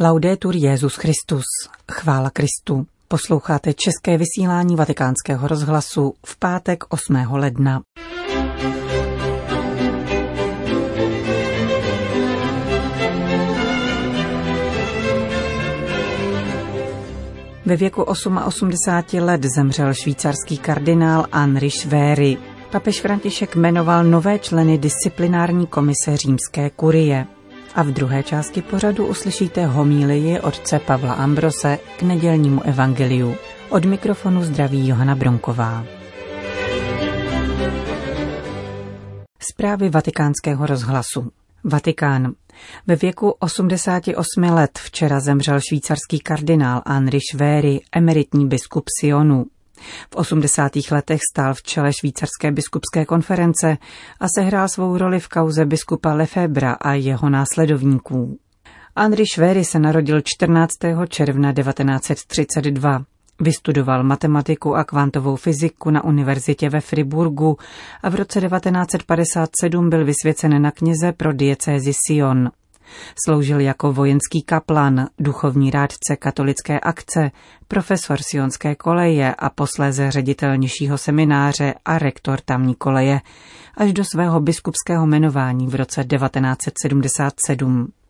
Laudetur Jezus Christus. Chvála Kristu. Posloucháte české vysílání Vatikánského rozhlasu v pátek 8. ledna. Ve věku 88 let zemřel švýcarský kardinál Henri Schwery. Papež František jmenoval nové členy disciplinární komise římské kurie. A v druhé části pořadu uslyšíte homílii otce Pavla Ambrose k nedělnímu evangeliu. Od mikrofonu zdraví Johana Bronková. Zprávy vatikánského rozhlasu. Vatikán. Ve věku 88 let včera zemřel švýcarský kardinál Henri Schwery, emeritní biskup Sionu. V 80. letech stál v čele švýcarské biskupské konference a sehrál svou roli v kauze biskupa Lefebra a jeho následovníků. Henri Schwery se narodil 14. června 1932. Vystudoval matematiku a kvantovou fyziku na univerzitě ve Friburgu a v roce 1957 byl vysvěcen na kněze pro diecézi Sion. Sloužil jako vojenský kaplan, duchovní rádce katolické akce, profesor sionské koleje a posléze ředitel nižšího semináře a rektor tamní koleje, až do svého biskupského jmenování v roce 1977.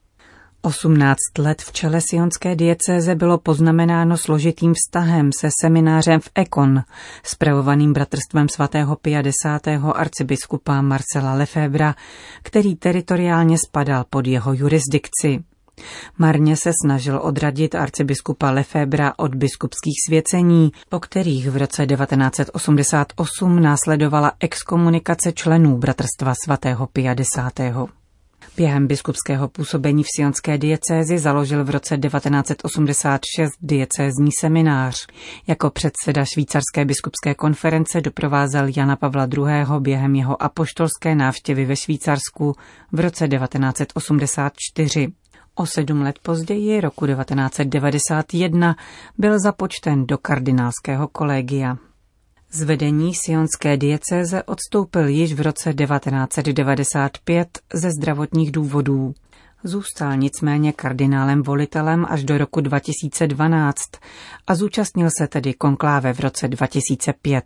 18 let v čele sionské diecéze bylo poznamenáno složitým vztahem se seminářem v Ekon, spravovaným bratrstvem svatého 50. arcibiskupa Marcela Lefebra, který teritoriálně spadal pod jeho jurisdikci. Marně se snažil odradit arcibiskupa Lefebra od biskupských svěcení, po kterých v roce 1988 následovala exkomunikace členů bratrstva svatého 50. Během biskupského působení v sionské diecézi založil v roce 1986 diecézní seminář. Jako předseda švýcarské biskupské konference doprovázel Jana Pavla II. během jeho apoštolské návštěvy ve Švýcarsku v roce 1984. O sedm let později, roku 1991, byl započten do kardinálského kolegia. Z vedení sionské diecéze odstoupil již v roce 1995 ze zdravotních důvodů. Zůstal nicméně kardinálem volitelem až do roku 2012 a zúčastnil se tedy konkláve v roce 2005.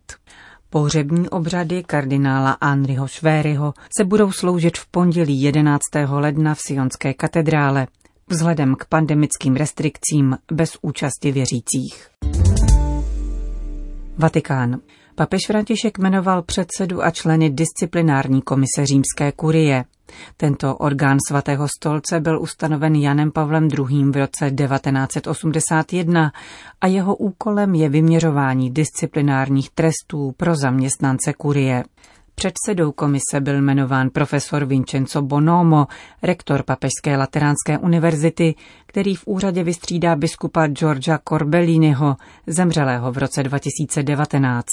Pohřební obřady kardinála Anriho Švéryho se budou sloužit v pondělí 11. ledna v Sionské katedrále, vzhledem k pandemickým restrikcím bez účasti věřících. Vatikán. Papež František jmenoval předsedu a členy disciplinární komise římské kurie. Tento orgán svatého stolce byl ustanoven Janem Pavlem II. v roce 1981 a jeho úkolem je vyměřování disciplinárních trestů pro zaměstnance kurie. Předsedou komise byl jmenován profesor Vincenzo Bonomo, rektor Papežské lateránské univerzity, který v úřadě vystřídá biskupa Georgia Corbelliniho, zemřelého v roce 2019.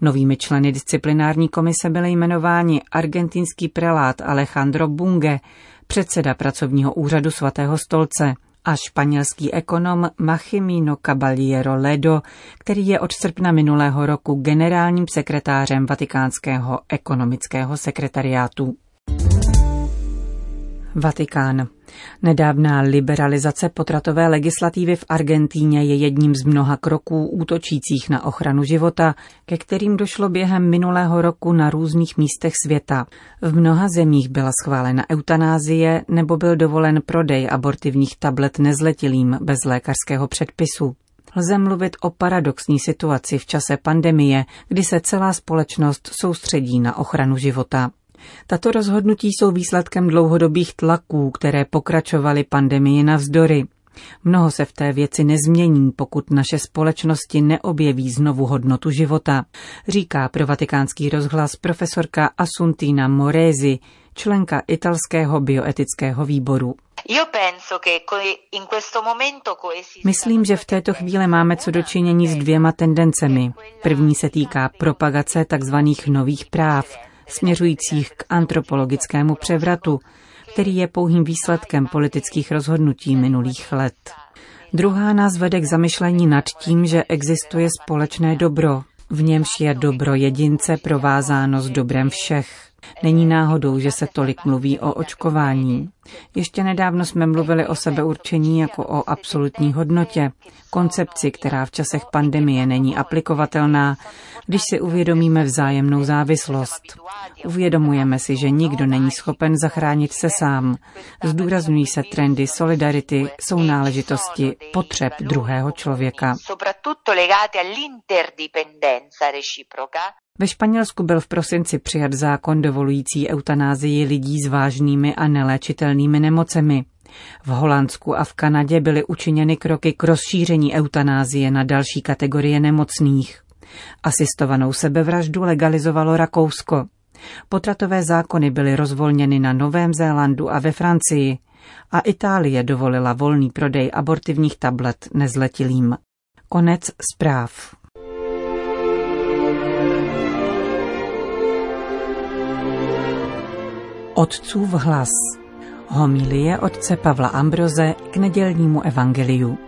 Novými členy disciplinární komise byly jmenováni argentinský prelát Alejandro Bunge, předseda pracovního úřadu svatého stolce a španělský ekonom Machimino Caballero Ledo, který je od srpna minulého roku generálním sekretářem Vatikánského ekonomického sekretariátu. Vatikán. Nedávná liberalizace potratové legislativy v Argentíně je jedním z mnoha kroků útočících na ochranu života, ke kterým došlo během minulého roku na různých místech světa. V mnoha zemích byla schválena eutanázie nebo byl dovolen prodej abortivních tablet nezletilým bez lékařského předpisu. Lze mluvit o paradoxní situaci v čase pandemie, kdy se celá společnost soustředí na ochranu života. Tato rozhodnutí jsou výsledkem dlouhodobých tlaků, které pokračovaly pandemii navzdory. Mnoho se v té věci nezmění, pokud naše společnosti neobjeví znovu hodnotu života, říká pro vatikánský rozhlas profesorka Asuntina Morezi, členka italského bioetického výboru. Myslím, že v této chvíli máme co dočinění s dvěma tendencemi. První se týká propagace tzv. nových práv, směřujících k antropologickému převratu, který je pouhým výsledkem politických rozhodnutí minulých let. Druhá nás vede k zamyšlení nad tím, že existuje společné dobro, v němž je dobro jedince provázáno s dobrem všech. Není náhodou, že se tolik mluví o očkování. Ještě nedávno jsme mluvili o sebeurčení jako o absolutní hodnotě, koncepci, která v časech pandemie není aplikovatelná, když si uvědomíme vzájemnou závislost. Uvědomujeme si, že nikdo není schopen zachránit se sám. Zdůrazňují se trendy solidarity, jsou náležitosti potřeb druhého člověka. Ve Španělsku byl v prosinci přijat zákon dovolující eutanázii lidí s vážnými a neléčitelnými nemocemi. V Holandsku a v Kanadě byly učiněny kroky k rozšíření eutanázie na další kategorie nemocných. Asistovanou sebevraždu legalizovalo Rakousko. Potratové zákony byly rozvolněny na Novém Zélandu a ve Francii a Itálie dovolila volný prodej abortivních tablet nezletilým. Konec zpráv. Otcův hlas. Homilie otce Pavla Ambroze k nedělnímu evangeliu.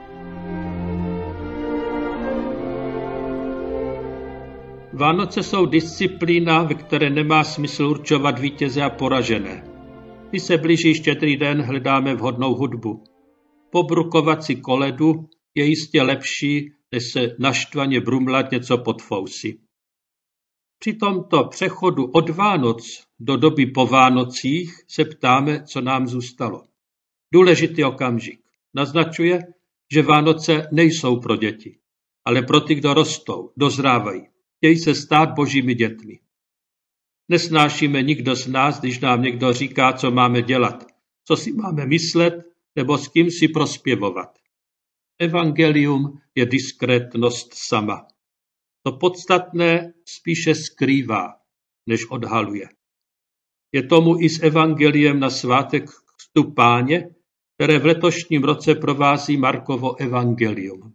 Vánoce jsou disciplína, ve které nemá smysl určovat vítěze a poražené. Když se blíží štědrý den, hledáme vhodnou hudbu. Pobrukovat si koledu je jistě lepší, než se naštvaně brumlat něco pod fousy. Při tomto přechodu od Vánoc do doby po Vánocích se ptáme, co nám zůstalo. Důležitý okamžik. Naznačuje, že Vánoce nejsou pro děti, ale pro ty, kdo rostou, dozrávají. Chtějí se stát božími dětmi. Nesnášíme nikdo z nás, když nám někdo říká, co máme dělat, co si máme myslet nebo s kým si prospěvovat. Evangelium je diskrétnost sama. To podstatné spíše skrývá, než odhaluje. Je tomu i s evangeliem na svátek křtu páně, které v letošním roce provází Markovo evangelium.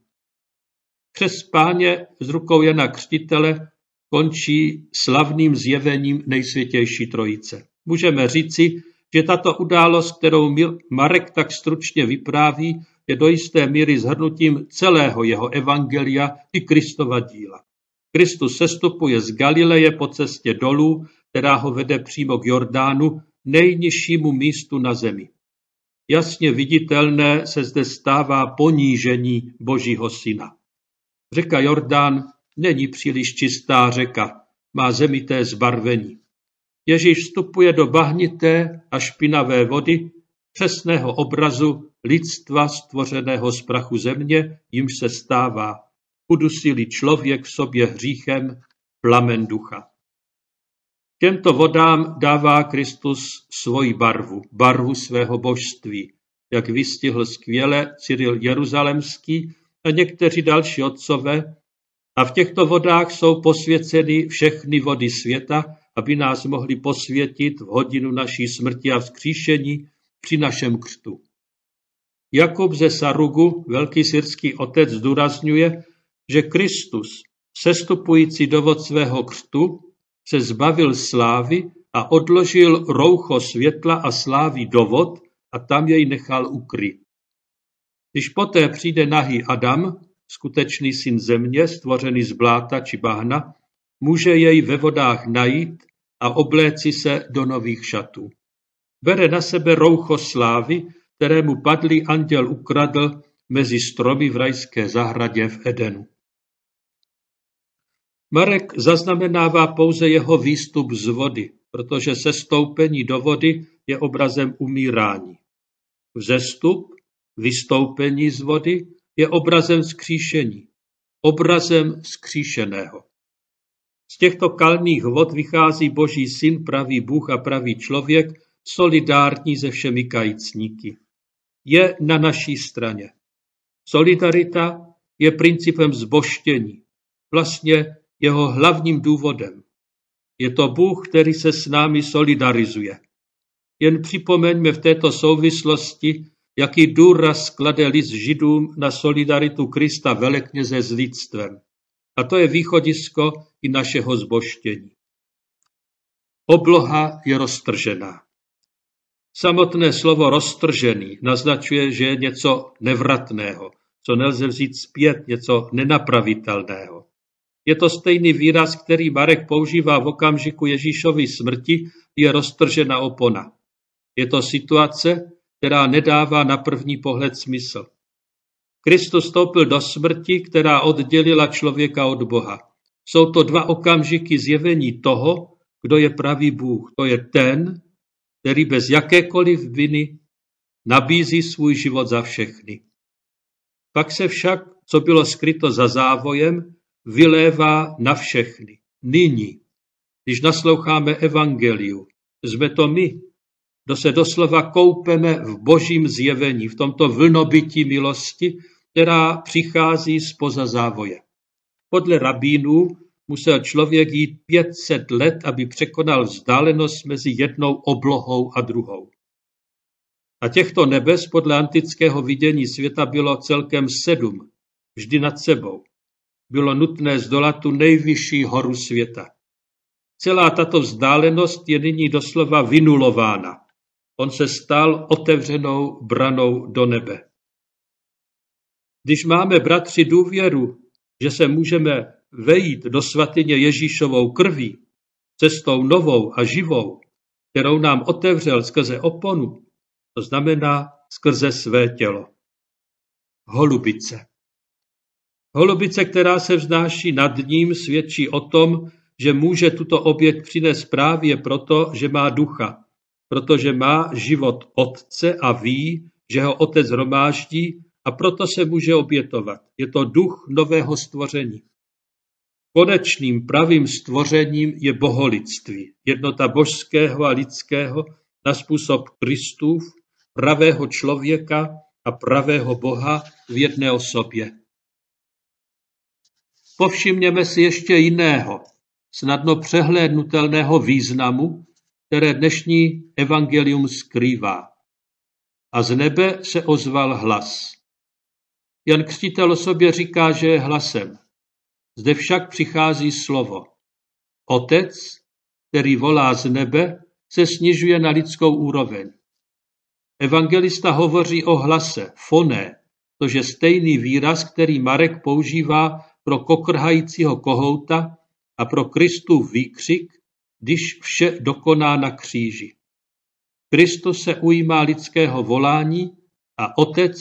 Přes páně z rukou Jana Křtitele končí slavným zjevením nejsvětější trojice. Můžeme říci, že tato událost, kterou Marek tak stručně vypráví, je do jisté míry zhrnutím celého jeho evangelia i Kristova díla. Kristus sestupuje z Galileje po cestě dolů, která ho vede přímo k Jordánu, nejnižšímu místu na zemi. Jasně viditelné se zde stává ponížení Božího syna. Řeka Jordán není příliš čistá řeka, má zemité zbarvení. Ježíš vstupuje do bahnité a špinavé vody, přesného obrazu lidstva stvořeného z prachu země, jimž se stává udusili člověk v sobě hříchem plamen ducha. Těmto vodám dává Kristus svoji barvu, barvu svého božství, jak vystihl skvěle Cyril Jeruzalemský a někteří další otcové, a v těchto vodách jsou posvěceny všechny vody světa, aby nás mohli posvětit v hodinu naší smrti a vzkříšení při našem křtu. Jakub ze Sarugu, velký syrský otec, zdůrazňuje, že Kristus, sestupující do vod svého křtu, se zbavil slávy a odložil roucho světla a slávy do vod a tam jej nechal ukryt. Když poté přijde nahý Adam, skutečný syn země, stvořený z bláta či bahna, může jej ve vodách najít a obléci se do nových šatů. Bere na sebe roucho slávy, kterému padlý anděl ukradl mezi stromy v rajské zahradě v Edenu. Marek zaznamenává pouze jeho výstup z vody, protože sestoupení do vody je obrazem umírání. Vzestup, vystoupení z vody, je obrazem skříšení, obrazem skříšeného. Z těchto kalných vod vychází Boží syn, pravý Bůh a pravý člověk, solidární se všemi kajícníky. Je na naší straně. Solidarita je principem zboštění, vlastně jeho hlavním důvodem. Je to Bůh, který se s námi solidarizuje. Jen připomeňme v této souvislosti, jaký důraz klade list židům na solidaritu Krista velekněze s lidstvem. A to je východisko i našeho zboštění. Obloha je roztržená. Samotné slovo roztržený naznačuje, že je něco nevratného, co nelze vzít zpět, něco nenapravitelného. Je to stejný výraz, který Marek používá v okamžiku Ježíšovy smrti, je roztržena opona. Je to situace, která nedává na první pohled smysl. Kristus stoupil do smrti, která oddělila člověka od Boha. Jsou to dva okamžiky zjevení toho, kdo je pravý Bůh. To je ten, který bez jakékoliv viny nabízí svůj život za všechny. Pak se však, co bylo skryto za závojem, vylévá na všechny. Nyní, když nasloucháme evangeliu, jsme to my, kdo se doslova koupeme v božím zjevení, v tomto vlnobytí milosti, která přichází spoza závoje. Podle rabínů musel člověk jít 500 let, aby překonal vzdálenost mezi jednou oblohou a druhou. A těchto nebes podle antického vidění světa bylo celkem sedm, vždy nad sebou. Bylo nutné zdolat tu nejvyšší horu světa. Celá tato vzdálenost je nyní doslova vynulována. On se stal otevřenou branou do nebe. Když máme, bratři, důvěru, že se můžeme vejít do svatyně Ježíšovou krví, cestou novou a živou, kterou nám otevřel skrze oponu, to znamená skrze své tělo. Holubice. Holubice, která se vznáší nad ním, svědčí o tom, že může tuto oběť přinést právě proto, že má ducha, protože má život otce a ví, že ho otec romáždí a proto se může obětovat. Je to duch nového stvoření. Konečným pravým stvořením je boholictví, jednota božského a lidského na způsob Kristův, pravého člověka a pravého Boha v jedné osobě. Povšimněme si ještě jiného, snadno přehlédnutelného významu, které dnešní evangelium skrývá. A z nebe se ozval hlas. Jan Křtitel o sobě říká, že je hlasem. Zde však přichází slovo. Otec, který volá z nebe, se snižuje na lidskou úroveň. Evangelista hovoří o hlase, foné, což je stejný výraz, který Marek používá pro kokrhajícího kohouta a pro Kristův výkřik, když vše dokoná na kříži. Kristus se ujímá lidského volání a otec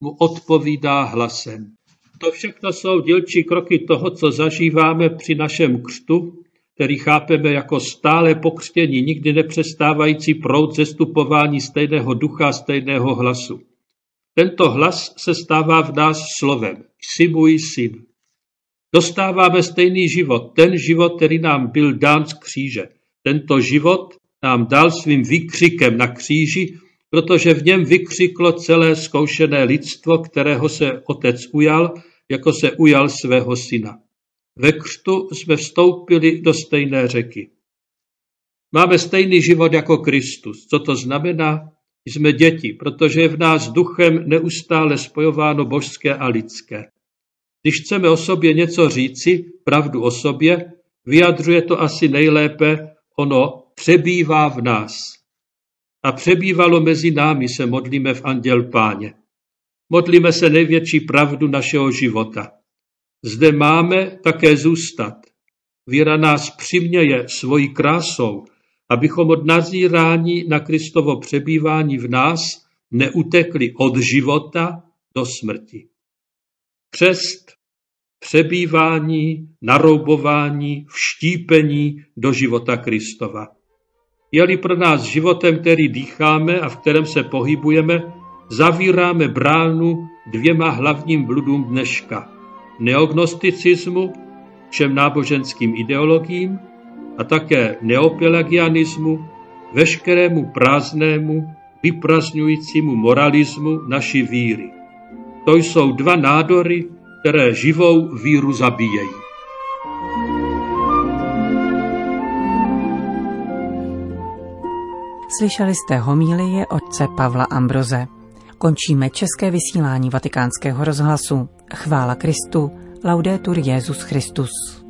mu odpovídá hlasem. To všechno jsou dílčí kroky toho, co zažíváme při našem křtu, který chápeme jako stále pokřtění, nikdy nepřestávající proud zestupování stejného ducha, stejného hlasu. Tento hlas se stává v nás slovem. Jsi můj syn. Dostáváme stejný život, ten život, který nám byl dán z kříže. Tento život nám dal svým výkřikem na kříži, protože v něm vykřiklo celé zkoušené lidstvo, kterého se otec ujal, jako se ujal svého syna. Ve křtu jsme vstoupili do stejné řeky. Máme stejný život jako Kristus. Co to znamená? Jsme děti, protože je v nás duchem neustále spojováno božské a lidské. Když chceme o sobě něco říci, pravdu o sobě, vyjadřuje to asi nejlépe ono přebývá v nás. A přebývalo mezi námi se modlíme v Anděl Páně. Modlíme se největší pravdu našeho života. Zde máme také zůstat. Víra nás přiměje svojí krásou, abychom od nazírání na Kristovo přebývání v nás neutekli od života do smrti. Křest, přebývání, naroubování, vštípení do života Kristova. Je-li pro nás životem, který dýcháme a v kterém se pohybujeme, zavíráme bránu dvěma hlavním bludům dneška. Neognosticismu, všem náboženským ideologiím a také neopelagianismu, veškerému prázdnému, vyprazňujícímu moralismu naší víry. To jsou dva nádory, které živou víru zabíjejí. Slyšeli jste homílie otce Pavla Ambroze. Končíme české vysílání vatikánského rozhlasu. Chvála Kristu. Laudetur Jezus Christus.